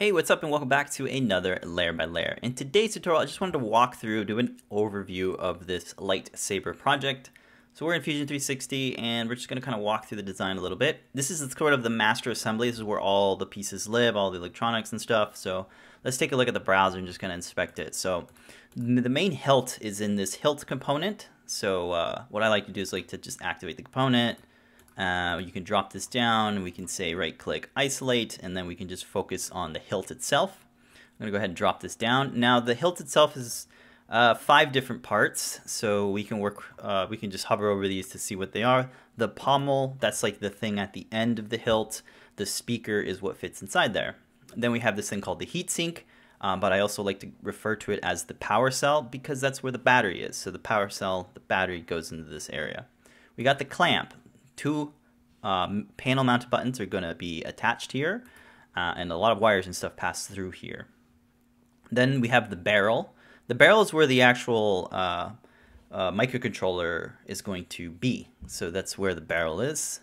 Hey, what's up and welcome back to another Layer by Layer. In today's tutorial, I just wanted to walk through, do an overview of this lightsaber project. So we're in Fusion 360 and we're just gonna kind of walk through the design a little bit. This is sort of the master assembly. This is where all the pieces live, all the electronics and stuff. So let's take a look at the browser and just kind of inspect it. So the main hilt is in this hilt component. So uh, what I like to do is like to just activate the component, uh, you can drop this down, we can say right click isolate, and then we can just focus on the hilt itself. I'm gonna go ahead and drop this down. Now the hilt itself is uh, five different parts, so we can work, uh, we can just hover over these to see what they are. The pommel, that's like the thing at the end of the hilt. The speaker is what fits inside there. Then we have this thing called the heatsink, um, but I also like to refer to it as the power cell because that's where the battery is. So the power cell, the battery goes into this area. We got the clamp two um, panel mounted buttons are going to be attached here uh, and a lot of wires and stuff pass through here. Then we have the barrel. The barrel is where the actual uh, uh, microcontroller is going to be. So that's where the barrel is.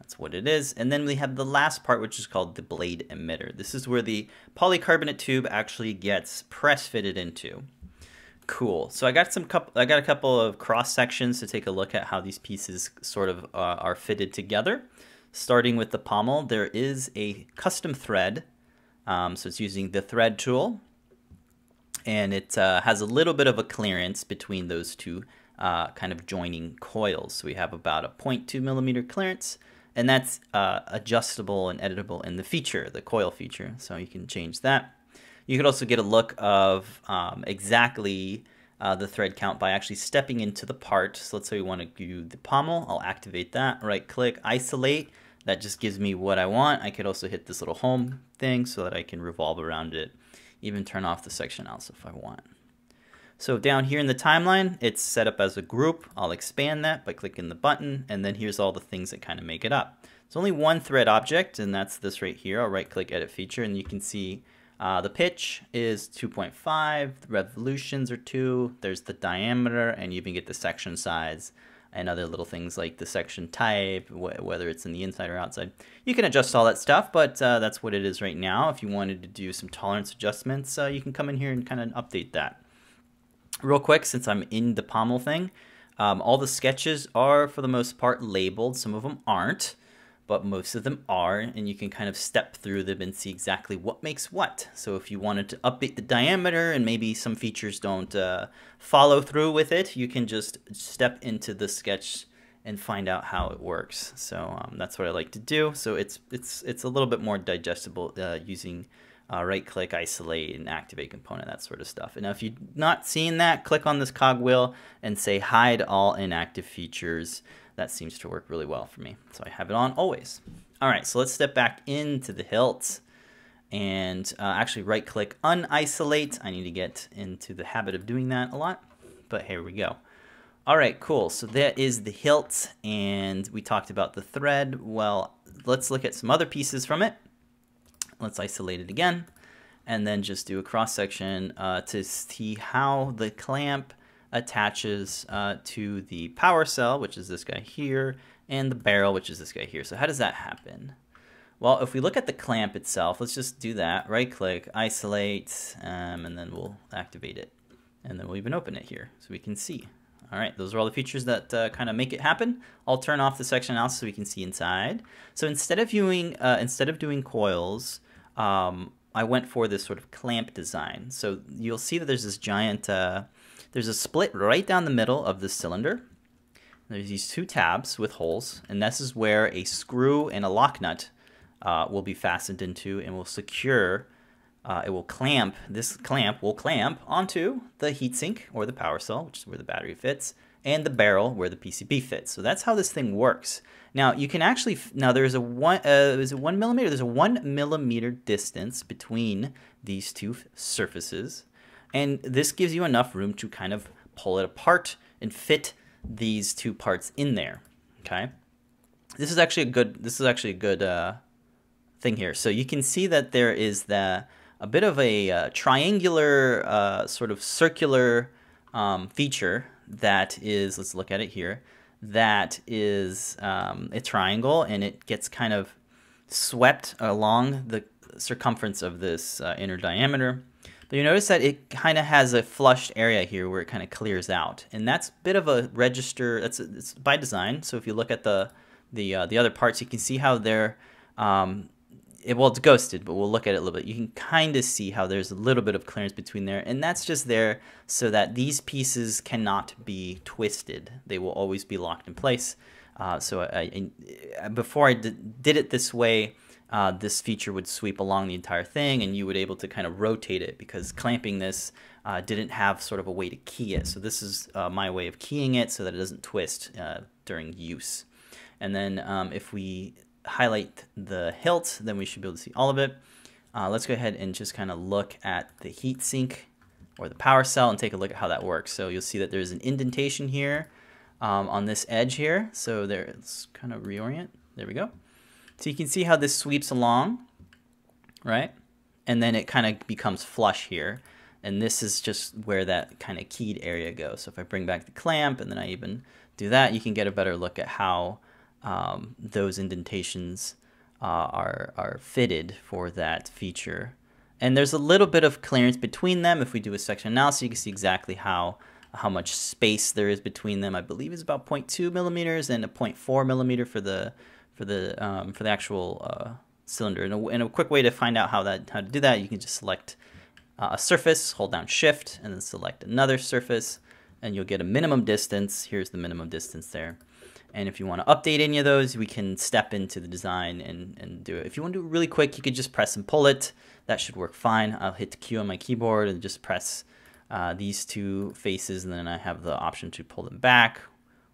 That's what it is. And then we have the last part, which is called the blade emitter. This is where the polycarbonate tube actually gets press fitted into. Cool. So I got some couple. I got a couple of cross sections to take a look at how these pieces sort of uh, are fitted together. Starting with the pommel, there is a custom thread. Um, so it's using the thread tool, and it uh, has a little bit of a clearance between those two uh, kind of joining coils. So we have about a 0.2 millimeter clearance, and that's uh, adjustable and editable in the feature, the coil feature. So you can change that. You could also get a look of um, exactly uh, the thread count by actually stepping into the part. So let's say we want to do the pommel. I'll activate that, right click, isolate. That just gives me what I want. I could also hit this little home thing so that I can revolve around it, even turn off the section else if I want. So down here in the timeline, it's set up as a group. I'll expand that by clicking the button, and then here's all the things that kind of make it up. It's only one thread object, and that's this right here. I'll right click edit feature, and you can see uh, the pitch is 2.5, the revolutions are 2, there's the diameter, and you even get the section size and other little things like the section type, wh whether it's in the inside or outside. You can adjust all that stuff, but uh, that's what it is right now. If you wanted to do some tolerance adjustments, uh, you can come in here and kind of update that. Real quick, since I'm in the pommel thing, um, all the sketches are, for the most part, labeled. Some of them aren't but most of them are, and you can kind of step through them and see exactly what makes what. So if you wanted to update the diameter and maybe some features don't uh, follow through with it, you can just step into the sketch and find out how it works. So um, that's what I like to do. So it's it's it's a little bit more digestible uh, using uh, right click, isolate, and activate component, that sort of stuff. And now if you're not seeing that, click on this cogwheel and say hide all inactive features that seems to work really well for me. So I have it on always. All right, so let's step back into the hilt and uh, actually right click unisolate. I need to get into the habit of doing that a lot, but here we go. All right, cool. So that is the hilt and we talked about the thread. Well, let's look at some other pieces from it. Let's isolate it again and then just do a cross section uh, to see how the clamp attaches uh, to the power cell, which is this guy here, and the barrel, which is this guy here. So how does that happen? Well, if we look at the clamp itself, let's just do that. Right click, isolate, um, and then we'll activate it. And then we'll even open it here so we can see. All right, those are all the features that uh, kind of make it happen. I'll turn off the section now so we can see inside. So instead of viewing, uh, instead of doing coils, um, I went for this sort of clamp design. So you'll see that there's this giant uh, there's a split right down the middle of the cylinder. There's these two tabs with holes, and this is where a screw and a lock nut uh, will be fastened into and will secure, uh, it will clamp, this clamp will clamp onto the heatsink or the power cell, which is where the battery fits, and the barrel where the PCB fits. So that's how this thing works. Now you can actually, now there's a one, uh, is it one millimeter? There's a one millimeter distance between these two surfaces and this gives you enough room to kind of pull it apart and fit these two parts in there. Okay. This is actually a good, this is actually a good uh, thing here. So you can see that there is the, a bit of a uh, triangular uh, sort of circular um, feature that is, let's look at it here, that is um, a triangle and it gets kind of swept along the circumference of this uh, inner diameter. But you notice that it kind of has a flushed area here where it kind of clears out, and that's a bit of a register. That's it's by design. So if you look at the the uh, the other parts, you can see how they're um, it, well, it's ghosted, but we'll look at it a little bit. You can kind of see how there's a little bit of clearance between there, and that's just there so that these pieces cannot be twisted. They will always be locked in place. Uh, so I, I, before I did it this way, uh, this feature would sweep along the entire thing, and you would be able to kind of rotate it because clamping this uh, didn't have sort of a way to key it. So this is uh, my way of keying it so that it doesn't twist uh, during use. And then um, if we highlight the hilt, then we should be able to see all of it. Uh, let's go ahead and just kind of look at the heat sink or the power cell and take a look at how that works. So you'll see that there's an indentation here um, on this edge here. So there, let's kind of reorient. There we go. So you can see how this sweeps along, right? And then it kind of becomes flush here. And this is just where that kind of keyed area goes. So if I bring back the clamp and then I even do that, you can get a better look at how um, those indentations uh, are, are fitted for that feature. And there's a little bit of clearance between them. If we do a section analysis, you can see exactly how how much space there is between them. I believe it's about 0.2 millimeters and a 0.4 millimeter for the for the um, for the actual uh, cylinder. And a, and a, quick way to find out how that how to do that, you can just select uh, a surface, hold down Shift, and then select another surface, and you'll get a minimum distance. Here's the minimum distance there. And if you want to update any of those, we can step into the design and, and do it. If you want to do it really quick, you could just press and pull it. That should work fine. I'll hit Q on my keyboard and just press uh, these two faces, and then I have the option to pull them back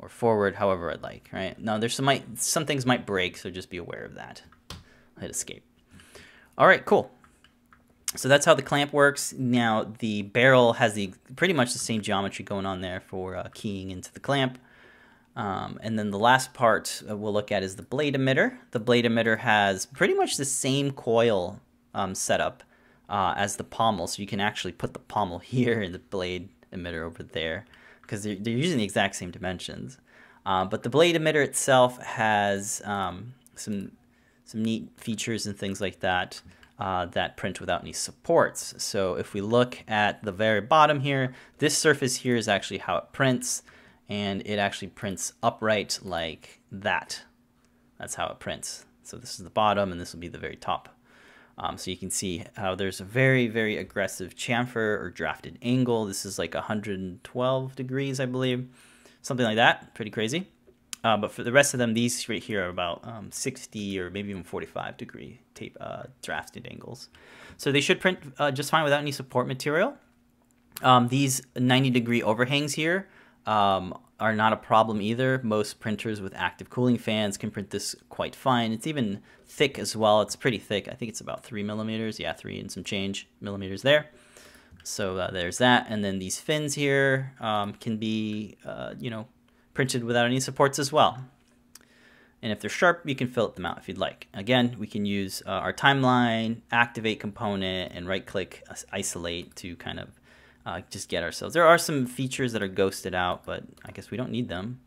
or forward, however I'd like, right? Now, there's some, might, some things might break, so just be aware of that. Hit escape. All right, cool. So that's how the clamp works. Now, the barrel has the pretty much the same geometry going on there for uh, keying into the clamp. Um, and then the last part uh, we'll look at is the blade emitter. The blade emitter has pretty much the same coil um, setup uh, as the pommel, so you can actually put the pommel here and the blade emitter over there because they're, they're, using the exact same dimensions. Uh, but the blade emitter itself has um, some some neat features and things like that uh, that print without any supports. So if we look at the very bottom here, this surface here is actually how it prints and it actually prints upright like that. That's how it prints. So this is the bottom and this will be the very top. Um, so you can see how there's a very, very aggressive chamfer or drafted angle. This is like 112 degrees, I believe. Something like that, pretty crazy. Uh, but for the rest of them, these right here are about um, 60 or maybe even 45 degree tape uh, drafted angles. So they should print uh, just fine without any support material. Um, these 90 degree overhangs here um, are not a problem either. Most printers with active cooling fans can print this quite fine. It's even thick as well. It's pretty thick. I think it's about three millimeters. Yeah, three and some change millimeters there. So uh, there's that. And then these fins here um, can be, uh, you know, printed without any supports as well. And if they're sharp, you can fillet them out if you'd like. Again, we can use uh, our timeline, activate component, and right click isolate to kind of uh, just get ourselves. There are some features that are ghosted out, but I guess we don't need them.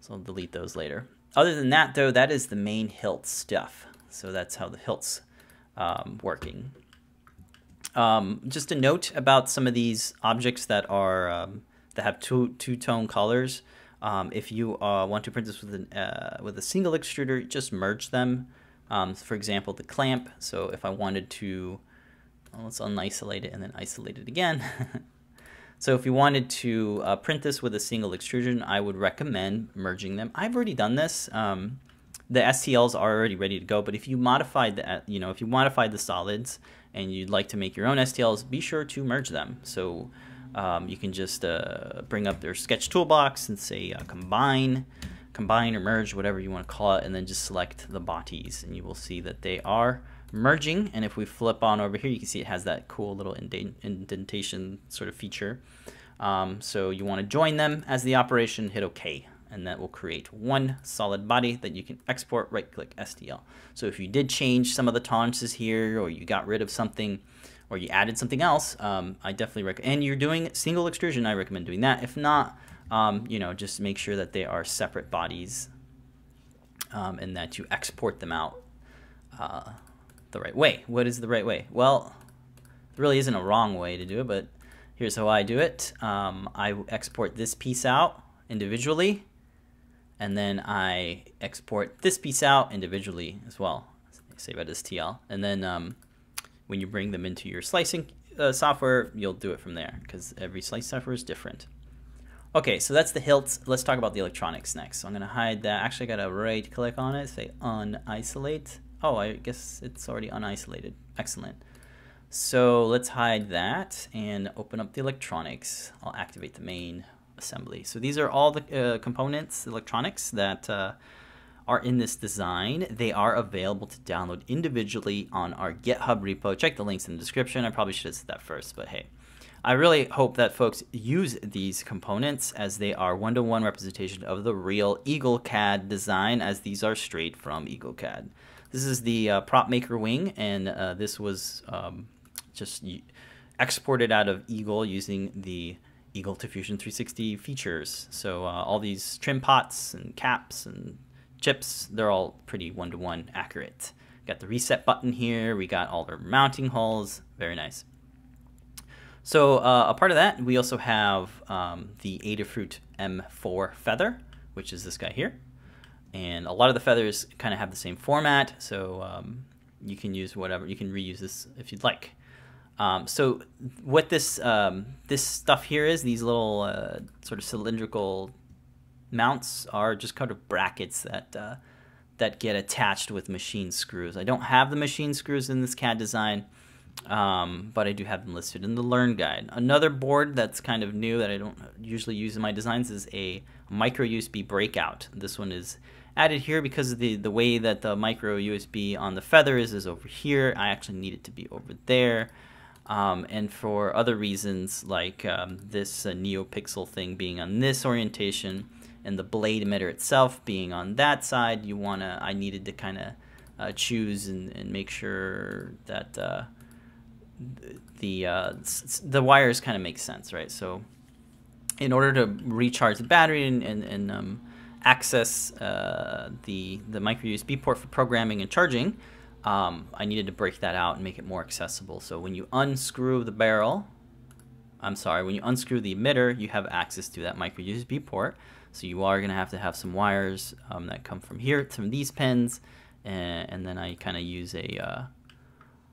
So I'll delete those later. Other than that, though, that is the main hilt stuff. So that's how the hilt's um, working. Um, just a note about some of these objects that are um, that have two two tone colors. Um, if you uh, want to print this with an uh, with a single extruder, just merge them. Um, for example, the clamp. So if I wanted to let's unisolate it and then isolate it again. so if you wanted to uh, print this with a single extrusion, I would recommend merging them. I've already done this. Um, the STLs are already ready to go, but if you modified the, uh, you know, if you modified the solids and you'd like to make your own STLs, be sure to merge them. So um, you can just uh, bring up their sketch toolbox and say uh, combine, combine or merge, whatever you want to call it, and then just select the bodies, and you will see that they are merging. And if we flip on over here, you can see it has that cool little indentation sort of feature. Um, so you want to join them as the operation, hit OK, and that will create one solid body that you can export, right click STL. So if you did change some of the tolerances here, or you got rid of something, or you added something else, um, I definitely recommend, and you're doing single extrusion, I recommend doing that. If not, um, you know, just make sure that they are separate bodies um, and that you export them out uh, the right way. What is the right way? Well, there really isn't a wrong way to do it, but here's how I do it. Um, I export this piece out individually, and then I export this piece out individually as well. Save it as STL, and then um, when you bring them into your slicing uh, software, you'll do it from there because every slice software is different. Okay, so that's the hilt. Let's talk about the electronics next. So I'm going to hide that. Actually, I got to right click on it, say unisolate. Oh, I guess it's already unisolated. Excellent. So let's hide that and open up the electronics. I'll activate the main assembly. So these are all the uh, components, electronics that uh, are in this design. They are available to download individually on our GitHub repo. Check the links in the description. I probably should have said that first, but hey. I really hope that folks use these components as they are one-to-one -one representation of the real EagleCAD design as these are straight from EagleCAD. This is the uh, prop maker wing and uh, this was um, just exported out of Eagle using the Eagle to Fusion 360 features. So uh, all these trim pots and caps and chips, they're all pretty one-to-one -one accurate. Got the reset button here. We got all our mounting holes. Very nice. So uh, a part of that, we also have um, the Adafruit M4 feather, which is this guy here. And a lot of the feathers kind of have the same format, so um, you can use whatever, you can reuse this if you'd like. Um, so what this um, this stuff here is, these little uh, sort of cylindrical mounts are just kind of brackets that uh, that get attached with machine screws. I don't have the machine screws in this CAD design, um, but I do have them listed in the Learn Guide. Another board that's kind of new that I don't usually use in my designs is a micro USB breakout. This one is added here because of the, the way that the micro USB on the feather is is over here. I actually need it to be over there. Um, and for other reasons like um, this uh, NeoPixel thing being on this orientation and the blade emitter itself being on that side, you wanna, I needed to kind of uh, choose and, and make sure that uh, the uh, the wires kind of make sense, right? So in order to recharge the battery and, and, and um, access uh, the the micro USB port for programming and charging, um, I needed to break that out and make it more accessible. So when you unscrew the barrel, I'm sorry, when you unscrew the emitter, you have access to that micro USB port. So you are going to have to have some wires um, that come from here, from these pins, and, and then I kind of use a uh,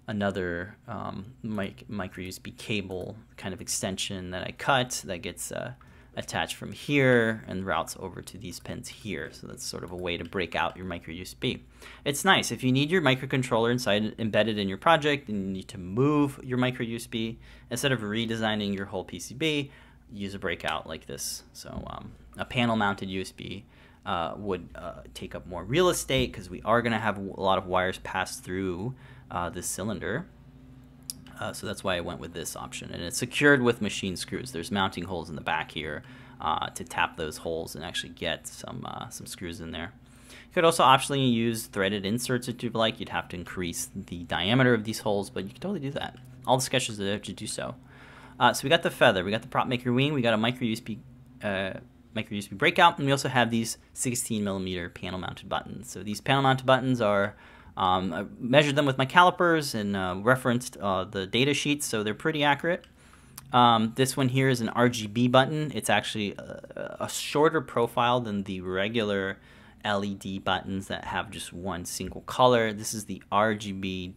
another um, mic micro USB cable kind of extension that I cut that gets uh, attached from here and routes over to these pins here. So that's sort of a way to break out your micro USB. It's nice if you need your microcontroller inside embedded in your project and you need to move your micro USB instead of redesigning your whole PCB, use a breakout like this. So um, a panel mounted USB uh, would uh, take up more real estate because we are going to have a lot of wires pass through uh, this cylinder. Uh, so that's why I went with this option. And it's secured with machine screws. There's mounting holes in the back here uh, to tap those holes and actually get some, uh, some screws in there. You could also optionally use threaded inserts if you'd like. You'd have to increase the diameter of these holes, but you can totally do that. All the sketches are there to do so. Uh, so we got the feather, we got the prop maker wing, we got a micro USB uh, micro USB breakout, and we also have these 16 millimeter panel mounted buttons. So these panel mounted buttons are um, I measured them with my calipers and uh, referenced uh, the data sheets, so they're pretty accurate. Um, this one here is an RGB button. It's actually a, a, shorter profile than the regular LED buttons that have just one single color. This is the RGB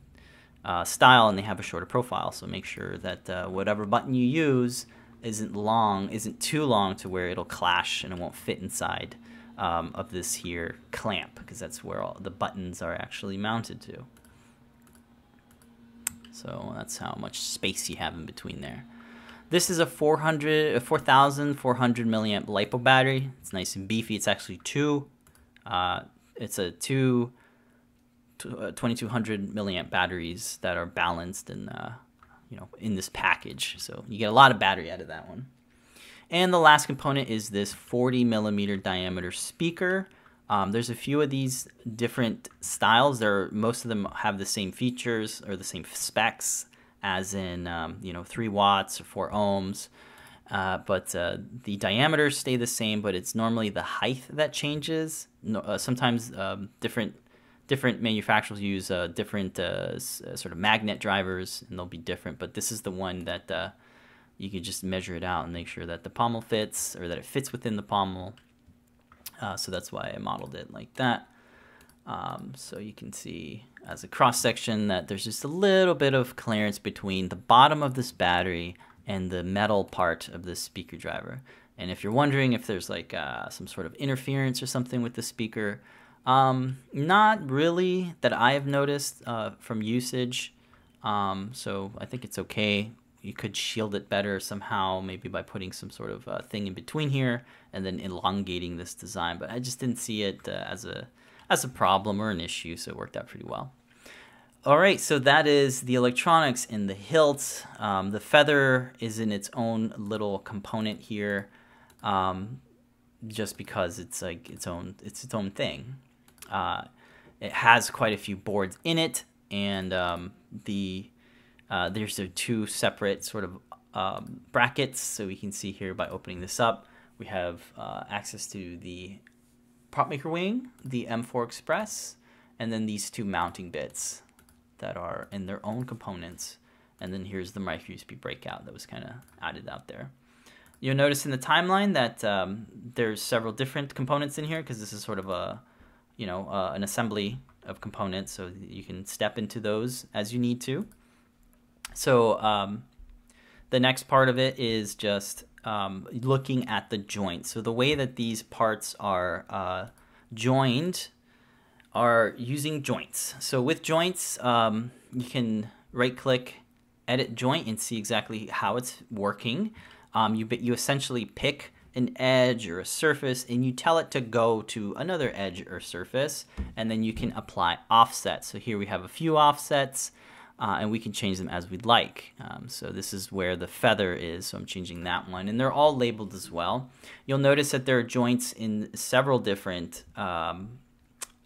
uh, style, and they have a shorter profile. So make sure that uh, whatever button you use isn't long, isn't too long to where it'll clash and it won't fit inside um, of this here clamp because that's where all the buttons are actually mounted to. So that's how much space you have in between there. This is a 400, a 4,400 milliamp LiPo battery. It's nice and beefy. It's actually two. Uh, it's a two 2200 uh, milliamp batteries that are balanced in, uh, you know, in this package. So you get a lot of battery out of that one. And the last component is this 40 millimeter diameter speaker. Um, there's a few of these different styles. There, most of them have the same features or the same specs, as in um, you know three watts or four ohms. Uh, but uh, the diameters stay the same, but it's normally the height that changes. No, uh, sometimes um, different different manufacturers use uh, different uh, uh, sort of magnet drivers, and they'll be different. But this is the one that you could just measure it out and make sure that the pommel fits or that it fits within the pommel. Uh, so that's why I modeled it like that. Um, so you can see as a cross section that there's just a little bit of clearance between the bottom of this battery and the metal part of this speaker driver. And if you're wondering if there's like uh, some sort of interference or something with the speaker, um, not really that I have noticed uh, from usage. Um, so I think it's okay. You could shield it better somehow, maybe by putting some sort of uh, thing in between here and then elongating this design. But I just didn't see it uh, as a as a problem or an issue, so it worked out pretty well. All right, so that is the electronics in the hilt. Um, the feather is in its own little component here, um, just because it's like its own it's its own thing. Uh, it has quite a few boards in it, and um, the uh, there's the two separate sort of um, brackets. So we can see here by opening this up, we have uh, access to the prop maker wing, the M4 Express, and then these two mounting bits that are in their own components. And then here's the micro USB breakout that was kind of added out there. You'll notice in the timeline that um, there's several different components in here because this is sort of a, you know, uh, an assembly of components. So you can step into those as you need to. So um, the next part of it is just um, looking at the joints. So the way that these parts are uh, joined are using joints. So with joints, um, you can right click, edit joint and see exactly how it's working. Um, you, you essentially pick an edge or a surface and you tell it to go to another edge or surface and then you can apply offsets. So here we have a few offsets uh, and we can change them as we'd like. Um, so this is where the feather is, so I'm changing that one. And they're all labeled as well. You'll notice that there are joints in several different um,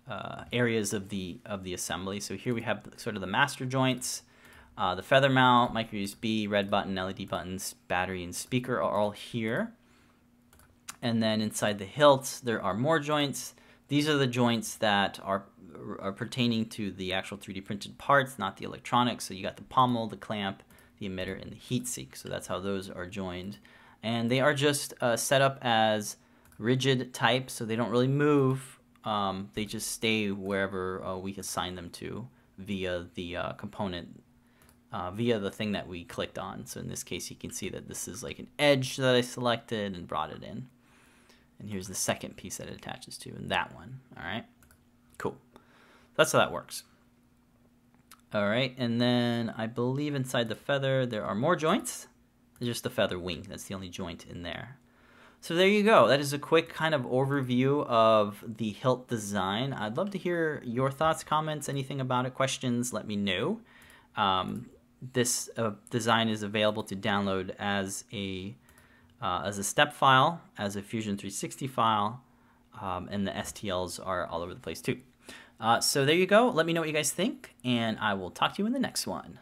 uh, areas of the of the assembly. So here we have sort of the master joints, uh, the feather mount, micro USB, red button, LED buttons, battery, and speaker are all here. And then inside the hilt, there are more joints. These are the joints that are, are pertaining to the actual 3D printed parts, not the electronics. So you got the pommel, the clamp, the emitter, and the heat sink. So that's how those are joined. And they are just uh, set up as rigid type, so they don't really move um, they just stay wherever uh, we assign them to via the uh, component, uh, via the thing that we clicked on. So in this case, you can see that this is like an edge that I selected and brought it in. And here's the second piece that it attaches to, and that one. All right, cool. That's how that works. All right, and then I believe inside the feather there are more joints. It's just the feather wing. That's the only joint in there. So there you go. That is a quick kind of overview of the hilt design. I'd love to hear your thoughts, comments, anything about it, questions, let me know. Um, this uh, design is available to download as a uh, as a step file, as a Fusion 360 file, um, and the STLs are all over the place too. Uh, so there you go. Let me know what you guys think, and I will talk to you in the next one.